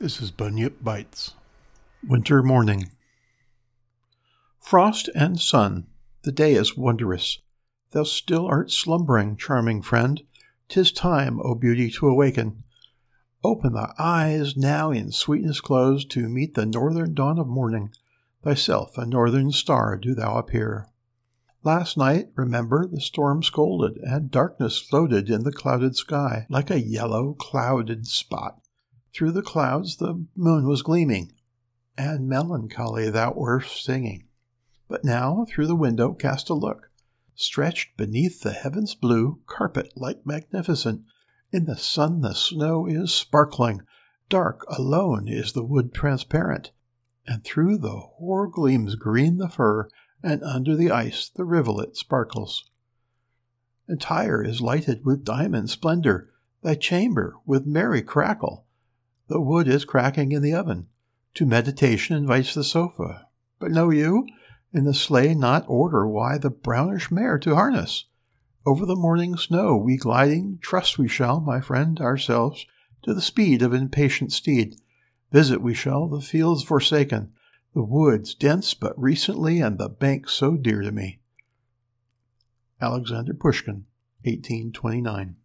This is Bunyip Bites. Winter morning. Frost and sun, the day is wondrous. Thou still art slumbering, charming friend. Tis time, O beauty, to awaken. Open thy eyes now in sweetness closed to meet the northern dawn of morning. Thyself a northern star do thou appear. Last night, remember, the storm scolded, and darkness floated in the clouded sky like a yellow, clouded spot. Through the clouds the moon was gleaming, and melancholy thou wert singing. But now through the window cast a look. Stretched beneath the heaven's blue carpet like magnificent, in the sun the snow is sparkling, dark alone is the wood transparent, and through the hoar gleams green the fir, and under the ice the rivulet sparkles. And Tyre is lighted with diamond splendor, thy chamber with merry crackle. The wood is cracking in the oven. To meditation invites the sofa. But know you, in the sleigh not order why the brownish mare to harness? Over the morning snow we gliding, trust we shall, my friend, ourselves, to the speed of impatient steed. Visit we shall the fields forsaken, the woods dense but recently, and the banks so dear to me. Alexander Pushkin, 1829.